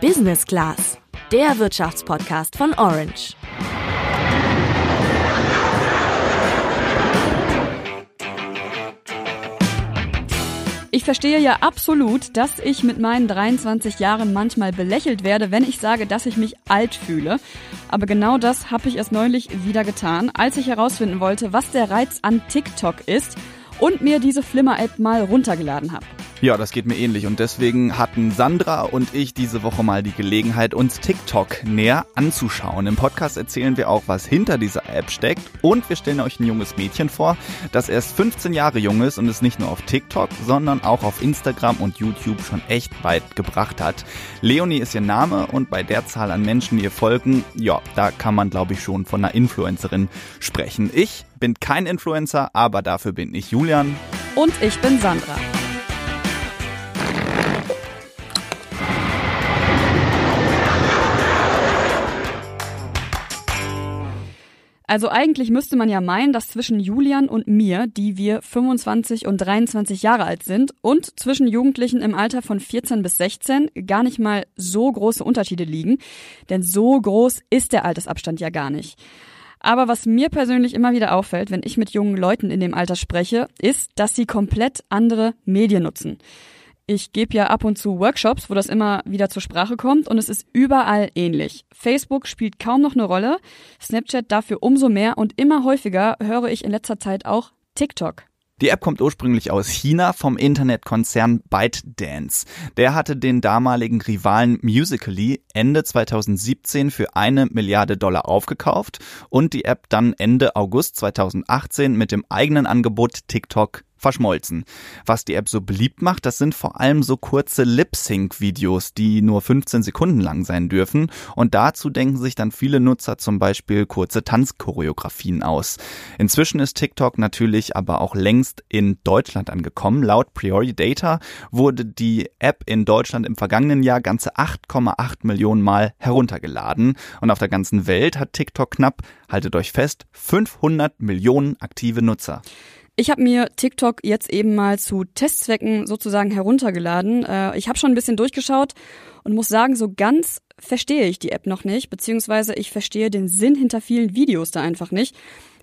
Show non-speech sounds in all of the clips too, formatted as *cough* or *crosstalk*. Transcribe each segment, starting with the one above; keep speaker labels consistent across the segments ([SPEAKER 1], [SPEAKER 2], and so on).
[SPEAKER 1] Business Class, der Wirtschaftspodcast von Orange.
[SPEAKER 2] Ich verstehe ja absolut, dass ich mit meinen 23 Jahren manchmal belächelt werde, wenn ich sage, dass ich mich alt fühle. Aber genau das habe ich erst neulich wieder getan, als ich herausfinden wollte, was der Reiz an TikTok ist und mir diese Flimmer-App mal runtergeladen habe.
[SPEAKER 3] Ja, das geht mir ähnlich und deswegen hatten Sandra und ich diese Woche mal die Gelegenheit, uns TikTok näher anzuschauen. Im Podcast erzählen wir auch, was hinter dieser App steckt und wir stellen euch ein junges Mädchen vor, das erst 15 Jahre jung ist und es nicht nur auf TikTok, sondern auch auf Instagram und YouTube schon echt weit gebracht hat. Leonie ist ihr Name und bei der Zahl an Menschen, die ihr folgen, ja, da kann man glaube ich schon von einer Influencerin sprechen. Ich bin kein Influencer, aber dafür bin ich Julian.
[SPEAKER 2] Und ich bin Sandra. Also eigentlich müsste man ja meinen, dass zwischen Julian und mir, die wir 25 und 23 Jahre alt sind, und zwischen Jugendlichen im Alter von 14 bis 16 gar nicht mal so große Unterschiede liegen. Denn so groß ist der Altersabstand ja gar nicht. Aber was mir persönlich immer wieder auffällt, wenn ich mit jungen Leuten in dem Alter spreche, ist, dass sie komplett andere Medien nutzen. Ich gebe ja ab und zu Workshops, wo das immer wieder zur Sprache kommt und es ist überall ähnlich. Facebook spielt kaum noch eine Rolle, Snapchat dafür umso mehr und immer häufiger höre ich in letzter Zeit auch TikTok.
[SPEAKER 3] Die App kommt ursprünglich aus China vom Internetkonzern ByteDance. Der hatte den damaligen Rivalen Musically Ende 2017 für eine Milliarde Dollar aufgekauft und die App dann Ende August 2018 mit dem eigenen Angebot TikTok verschmolzen. Was die App so beliebt macht, das sind vor allem so kurze Lip-Sync-Videos, die nur 15 Sekunden lang sein dürfen. Und dazu denken sich dann viele Nutzer zum Beispiel kurze Tanzchoreografien aus. Inzwischen ist TikTok natürlich aber auch längst in Deutschland angekommen. Laut Priori Data wurde die App in Deutschland im vergangenen Jahr ganze 8,8 Millionen Mal heruntergeladen. Und auf der ganzen Welt hat TikTok knapp, haltet euch fest, 500 Millionen aktive Nutzer.
[SPEAKER 2] Ich habe mir TikTok jetzt eben mal zu Testzwecken sozusagen heruntergeladen. Äh, ich habe schon ein bisschen durchgeschaut und muss sagen, so ganz verstehe ich die App noch nicht, beziehungsweise ich verstehe den Sinn hinter vielen Videos da einfach nicht.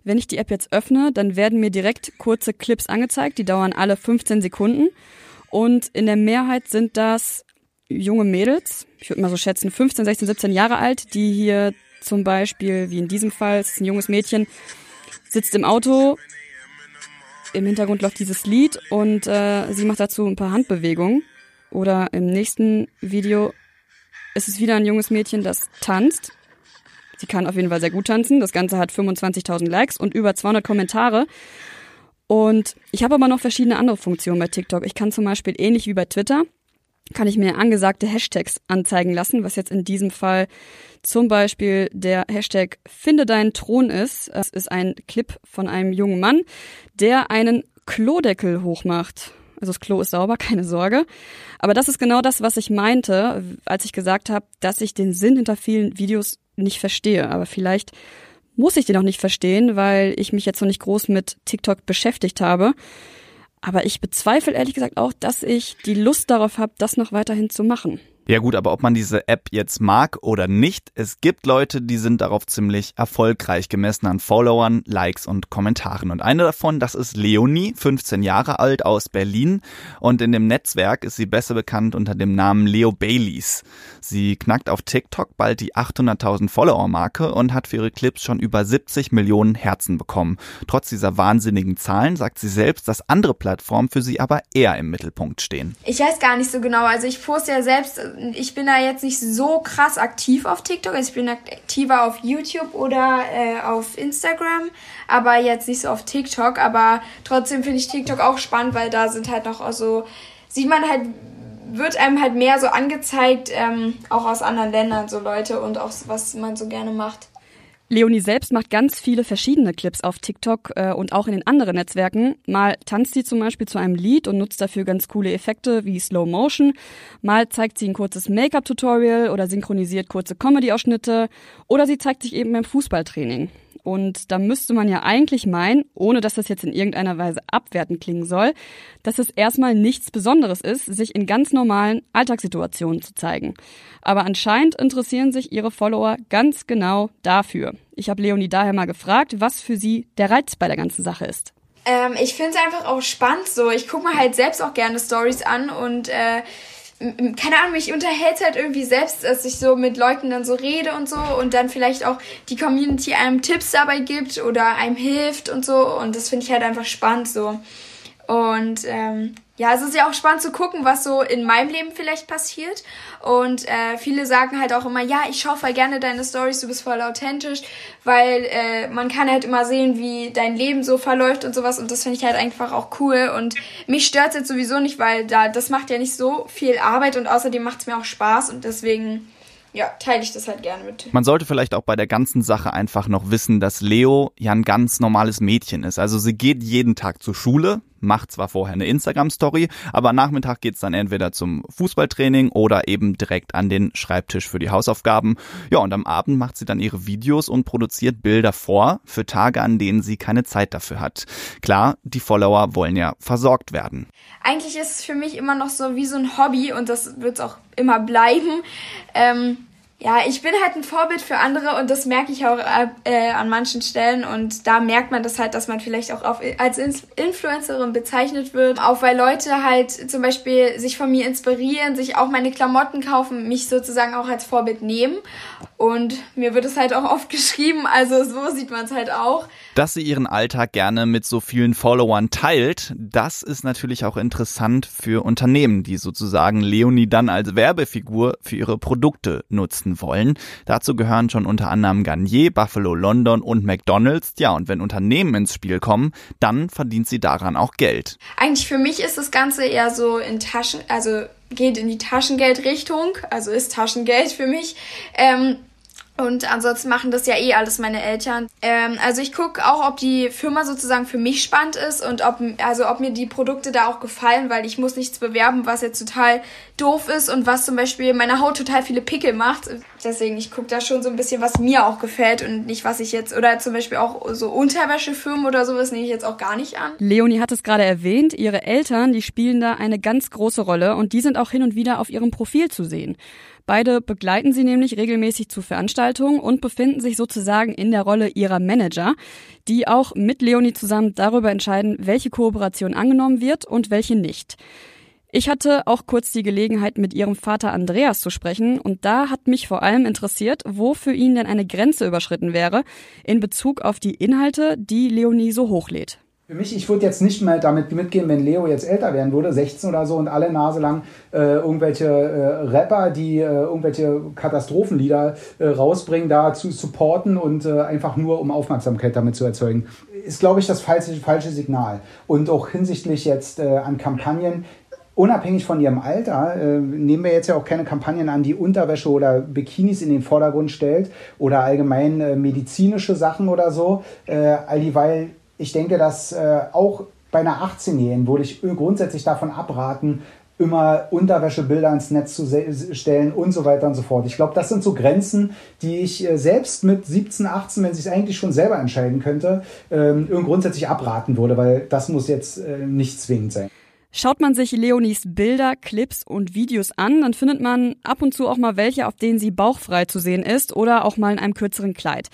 [SPEAKER 2] Wenn ich die App jetzt öffne, dann werden mir direkt kurze Clips angezeigt, die dauern alle 15 Sekunden. Und in der Mehrheit sind das junge Mädels, ich würde mal so schätzen, 15, 16, 17 Jahre alt, die hier zum Beispiel, wie in diesem Fall, es ist ein junges Mädchen, sitzt im Auto, im Hintergrund läuft dieses Lied und äh, sie macht dazu ein paar Handbewegungen. Oder im nächsten Video ist es wieder ein junges Mädchen, das tanzt. Sie kann auf jeden Fall sehr gut tanzen. Das Ganze hat 25.000 Likes und über 200 Kommentare. Und ich habe aber noch verschiedene andere Funktionen bei TikTok. Ich kann zum Beispiel ähnlich wie bei Twitter kann ich mir angesagte Hashtags anzeigen lassen, was jetzt in diesem Fall zum Beispiel der Hashtag Finde deinen Thron ist. Es ist ein Clip von einem jungen Mann, der einen Klodeckel hochmacht. Also das Klo ist sauber, *laughs* keine Sorge. Aber das ist genau das, was ich meinte, als ich gesagt habe, dass ich den Sinn hinter vielen Videos nicht verstehe. Aber vielleicht muss ich den auch nicht verstehen, weil ich mich jetzt noch nicht groß mit TikTok beschäftigt habe. Aber ich bezweifle ehrlich gesagt auch, dass ich die Lust darauf habe, das noch weiterhin zu machen.
[SPEAKER 3] Ja gut, aber ob man diese App jetzt mag oder nicht, es gibt Leute, die sind darauf ziemlich erfolgreich gemessen an Followern, Likes und Kommentaren. Und eine davon, das ist Leonie, 15 Jahre alt aus Berlin und in dem Netzwerk ist sie besser bekannt unter dem Namen Leo Baileys. Sie knackt auf TikTok bald die 800.000 Follower-Marke und hat für ihre Clips schon über 70 Millionen Herzen bekommen. Trotz dieser wahnsinnigen Zahlen sagt sie selbst, dass andere Plattformen für sie aber eher im Mittelpunkt stehen.
[SPEAKER 4] Ich weiß gar nicht so genau, also ich poste ja selbst ich bin da jetzt nicht so krass aktiv auf TikTok. Also ich bin aktiver auf YouTube oder äh, auf Instagram, aber jetzt nicht so auf TikTok. Aber trotzdem finde ich TikTok auch spannend, weil da sind halt noch so, sieht man halt, wird einem halt mehr so angezeigt, ähm, auch aus anderen Ländern so Leute und auch was man so gerne macht.
[SPEAKER 2] Leonie selbst macht ganz viele verschiedene Clips auf TikTok äh, und auch in den anderen Netzwerken. Mal tanzt sie zum Beispiel zu einem Lied und nutzt dafür ganz coole Effekte wie Slow Motion. Mal zeigt sie ein kurzes Make-up-Tutorial oder synchronisiert kurze Comedy-Ausschnitte. Oder sie zeigt sich eben beim Fußballtraining. Und da müsste man ja eigentlich meinen, ohne dass das jetzt in irgendeiner Weise abwertend klingen soll, dass es erstmal nichts Besonderes ist, sich in ganz normalen Alltagssituationen zu zeigen. Aber anscheinend interessieren sich ihre Follower ganz genau dafür. Ich habe Leonie daher mal gefragt, was für sie der Reiz bei der ganzen Sache ist.
[SPEAKER 4] Ähm, ich finde es einfach auch spannend so. Ich gucke mir halt selbst auch gerne Stories an und äh, keine Ahnung, mich unterhält halt irgendwie selbst, dass ich so mit Leuten dann so rede und so und dann vielleicht auch die Community einem Tipps dabei gibt oder einem hilft und so und das finde ich halt einfach spannend so. Und ähm, ja, es ist ja auch spannend zu gucken, was so in meinem Leben vielleicht passiert. Und äh, viele sagen halt auch immer, ja, ich schaue voll gerne deine Stories, du bist voll authentisch, weil äh, man kann halt immer sehen, wie dein Leben so verläuft und sowas. Und das finde ich halt einfach auch cool. Und mich stört jetzt sowieso nicht, weil da das macht ja nicht so viel Arbeit und außerdem macht es mir auch Spaß und deswegen ja, teile ich das halt gerne mit.
[SPEAKER 3] Man sollte vielleicht auch bei der ganzen Sache einfach noch wissen, dass Leo ja ein ganz normales Mädchen ist. Also sie geht jeden Tag zur Schule, macht zwar vorher eine Instagram-Story, aber Nachmittag geht's dann entweder zum Fußballtraining oder eben direkt an den Schreibtisch für die Hausaufgaben. Ja, und am Abend macht sie dann ihre Videos und produziert Bilder vor für Tage, an denen sie keine Zeit dafür hat. Klar, die Follower wollen ja versorgt werden.
[SPEAKER 4] Eigentlich ist es für mich immer noch so wie so ein Hobby und das wird auch immer bleiben. Ähm ja, ich bin halt ein Vorbild für andere und das merke ich auch äh, an manchen Stellen und da merkt man das halt, dass man vielleicht auch auf, als Influencerin bezeichnet wird, auch weil Leute halt zum Beispiel sich von mir inspirieren, sich auch meine Klamotten kaufen, mich sozusagen auch als Vorbild nehmen. Und mir wird es halt auch oft *laughs* geschrieben, also so sieht man es halt auch.
[SPEAKER 3] Dass sie ihren Alltag gerne mit so vielen Followern teilt, das ist natürlich auch interessant für Unternehmen, die sozusagen Leonie dann als Werbefigur für ihre Produkte nutzen leisten wollen. Dazu gehören schon unter anderem Garnier, Buffalo London und McDonald's. Ja, und wenn Unternehmen ins Spiel kommen, dann verdient sie daran auch Geld.
[SPEAKER 4] Eigentlich für mich ist das Ganze eher so in Taschen, also geht in die Taschengeldrichtung, also ist Taschengeld für mich. Ähm, und ansonsten machen das ja eh alles meine Eltern. Ähm, also ich gucke auch, ob die Firma sozusagen für mich spannend ist und ob, also ob mir die Produkte da auch gefallen, weil ich muss nichts bewerben, was jetzt total doof ist und was zum Beispiel meiner Haut total viele Pickel macht. Deswegen, ich gucke da schon so ein bisschen, was mir auch gefällt und nicht, was ich jetzt, oder zum Beispiel auch so Unterwäschefirmen oder sowas nehme ich jetzt auch gar nicht an.
[SPEAKER 2] Leonie hat es gerade erwähnt, ihre Eltern, die spielen da eine ganz große Rolle und die sind auch hin und wieder auf ihrem Profil zu sehen. Beide begleiten sie nämlich regelmäßig zu Veranstaltungen und befinden sich sozusagen in der Rolle ihrer Manager, die auch mit Leonie zusammen darüber entscheiden, welche Kooperation angenommen wird und welche nicht. Ich hatte auch kurz die Gelegenheit, mit ihrem Vater Andreas zu sprechen und da hat mich vor allem interessiert, wo für ihn denn eine Grenze überschritten wäre in Bezug auf die Inhalte, die Leonie so hochlädt.
[SPEAKER 5] Für mich, ich würde jetzt nicht mehr damit mitgehen, wenn Leo jetzt älter werden würde, 16 oder so, und alle Nase lang äh, irgendwelche äh, Rapper, die äh, irgendwelche Katastrophenlieder äh, rausbringen, da zu supporten und äh, einfach nur um Aufmerksamkeit damit zu erzeugen. Ist, glaube ich, das falsche, falsche Signal. Und auch hinsichtlich jetzt äh, an Kampagnen, unabhängig von ihrem Alter, äh, nehmen wir jetzt ja auch keine Kampagnen an, die Unterwäsche oder Bikinis in den Vordergrund stellt oder allgemein äh, medizinische Sachen oder so, äh, all dieweil ich denke, dass äh, auch bei einer 18-Jährigen würde ich grundsätzlich davon abraten, immer Unterwäschebilder ins Netz zu stellen und so weiter und so fort. Ich glaube, das sind so Grenzen, die ich äh, selbst mit 17, 18, wenn sie es eigentlich schon selber entscheiden könnte, ähm, grundsätzlich abraten würde, weil das muss jetzt äh, nicht zwingend sein.
[SPEAKER 2] Schaut man sich Leonies Bilder, Clips und Videos an, dann findet man ab und zu auch mal welche, auf denen sie bauchfrei zu sehen ist oder auch mal in einem kürzeren Kleid.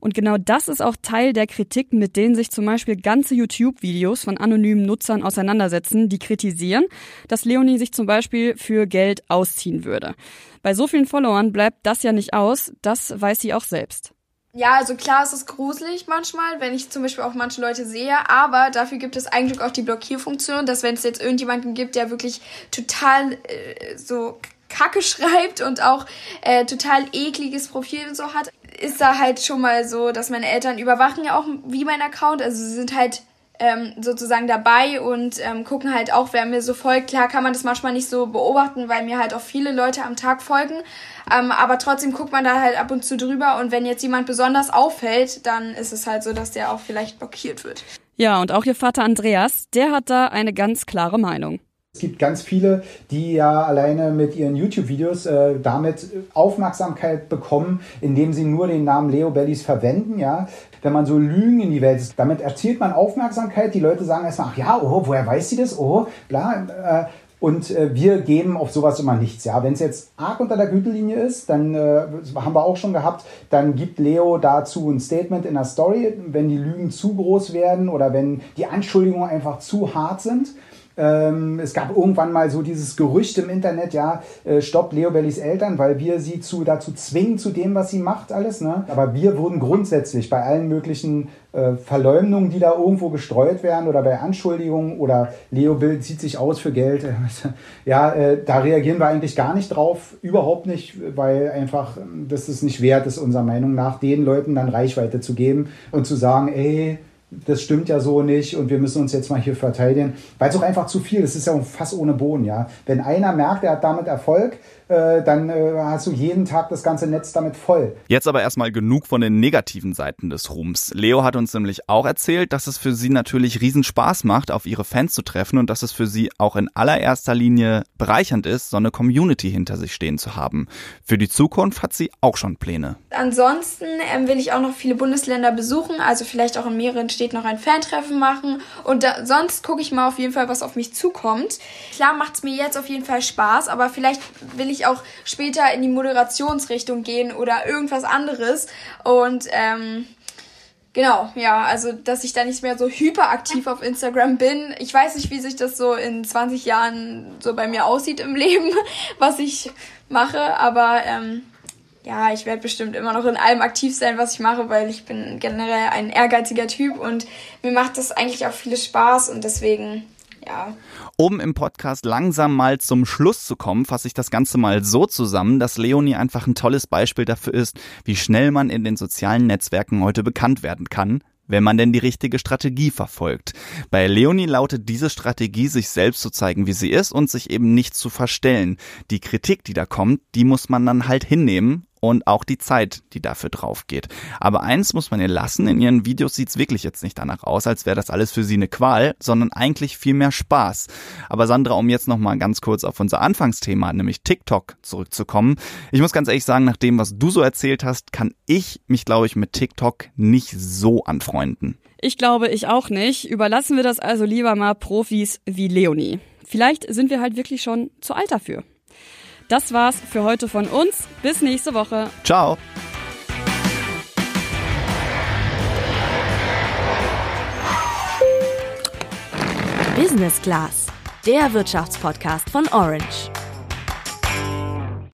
[SPEAKER 2] Und genau das ist auch Teil der Kritik, mit denen sich zum Beispiel ganze YouTube-Videos von anonymen Nutzern auseinandersetzen, die kritisieren, dass Leonie sich zum Beispiel für Geld ausziehen würde. Bei so vielen Followern bleibt das ja nicht aus, das weiß sie auch selbst.
[SPEAKER 4] Ja, also klar ist es gruselig manchmal, wenn ich zum Beispiel auch manche Leute sehe, aber dafür gibt es eigentlich auch die Blockierfunktion, dass wenn es jetzt irgendjemanden gibt, der wirklich total äh, so Kacke *laughs* schreibt und auch äh, total ekliges Profil und so hat, ist da halt schon mal so, dass meine Eltern überwachen ja auch wie mein Account. Also sie sind halt ähm, sozusagen dabei und ähm, gucken halt auch, wer mir so folgt. Klar kann man das manchmal nicht so beobachten, weil mir halt auch viele Leute am Tag folgen. Ähm, aber trotzdem guckt man da halt ab und zu drüber und wenn jetzt jemand besonders auffällt, dann ist es halt so, dass der auch vielleicht blockiert wird.
[SPEAKER 2] Ja, und auch ihr Vater Andreas, der hat da eine ganz klare Meinung.
[SPEAKER 5] Es gibt ganz viele, die ja alleine mit ihren YouTube-Videos äh, damit Aufmerksamkeit bekommen, indem sie nur den Namen Leo Bellis verwenden, ja. Wenn man so Lügen in die Welt ist, damit erzielt man Aufmerksamkeit. Die Leute sagen erstmal, ach ja, oh, woher weiß sie das? Oh, bla. Äh, und äh, wir geben auf sowas immer nichts. Ja, wenn es jetzt arg unter der Gürtellinie ist, dann äh, haben wir auch schon gehabt, dann gibt Leo dazu ein Statement in der Story, wenn die Lügen zu groß werden oder wenn die Anschuldigungen einfach zu hart sind. Ähm, es gab irgendwann mal so dieses Gerücht im Internet, ja, äh, stoppt Leo Bellis Eltern, weil wir sie zu, dazu zwingen, zu dem, was sie macht, alles. Ne? Aber wir wurden grundsätzlich bei allen möglichen äh, Verleumdungen, die da irgendwo gestreut werden oder bei Anschuldigungen oder Leo Bill zieht sich aus für Geld. *laughs* ja, äh, da reagieren wir eigentlich gar nicht drauf, überhaupt nicht, weil einfach das ist nicht wert ist, unserer Meinung nach, den Leuten dann Reichweite zu geben und zu sagen, ey, das stimmt ja so nicht und wir müssen uns jetzt mal hier verteidigen, weil es auch einfach zu viel ist. Es ist ja fast ohne Boden, ja. Wenn einer merkt, er hat damit Erfolg, äh, dann äh, hast du jeden Tag das ganze Netz damit voll.
[SPEAKER 3] Jetzt aber erstmal genug von den negativen Seiten des Ruhms. Leo hat uns nämlich auch erzählt, dass es für sie natürlich riesen Spaß macht, auf ihre Fans zu treffen und dass es für sie auch in allererster Linie bereichernd ist, so eine Community hinter sich stehen zu haben. Für die Zukunft hat sie auch schon Pläne.
[SPEAKER 4] Ansonsten ähm, will ich auch noch viele Bundesländer besuchen, also vielleicht auch in mehreren Städten noch ein Fantreffen machen und da, sonst gucke ich mal auf jeden Fall, was auf mich zukommt. Klar macht es mir jetzt auf jeden Fall Spaß, aber vielleicht will ich ich auch später in die Moderationsrichtung gehen oder irgendwas anderes. Und ähm, Genau, ja, also dass ich da nicht mehr so hyperaktiv auf Instagram bin. Ich weiß nicht, wie sich das so in 20 Jahren so bei mir aussieht im *laughs* Leben, was ich mache, aber ähm, ja, ich werde bestimmt immer noch in allem aktiv sein, was ich mache, weil ich bin generell ein ehrgeiziger Typ und mir macht das eigentlich auch viel Spaß und deswegen ja.
[SPEAKER 3] Um im Podcast langsam mal zum Schluss zu kommen, fasse ich das Ganze mal so zusammen, dass Leonie einfach ein tolles Beispiel dafür ist, wie schnell man in den sozialen Netzwerken heute bekannt werden kann, wenn man denn die richtige Strategie verfolgt. Bei Leonie lautet diese Strategie, sich selbst zu zeigen, wie sie ist und sich eben nicht zu verstellen. Die Kritik, die da kommt, die muss man dann halt hinnehmen und auch die Zeit, die dafür drauf geht. Aber eins muss man ihr lassen, in ihren Videos sieht's wirklich jetzt nicht danach aus, als wäre das alles für sie eine Qual, sondern eigentlich viel mehr Spaß. Aber Sandra, um jetzt nochmal ganz kurz auf unser Anfangsthema, nämlich TikTok, zurückzukommen. Ich muss ganz ehrlich sagen, nach dem, was du so erzählt hast, kann ich mich, glaube ich, mit TikTok nicht so anfreunden.
[SPEAKER 2] Ich glaube, ich auch nicht. Überlassen wir das also lieber mal Profis wie Leonie. Vielleicht sind wir halt wirklich schon zu alt dafür. Das war's für heute von uns. Bis nächste Woche.
[SPEAKER 3] Ciao.
[SPEAKER 1] Business Class, der Wirtschaftspodcast von Orange.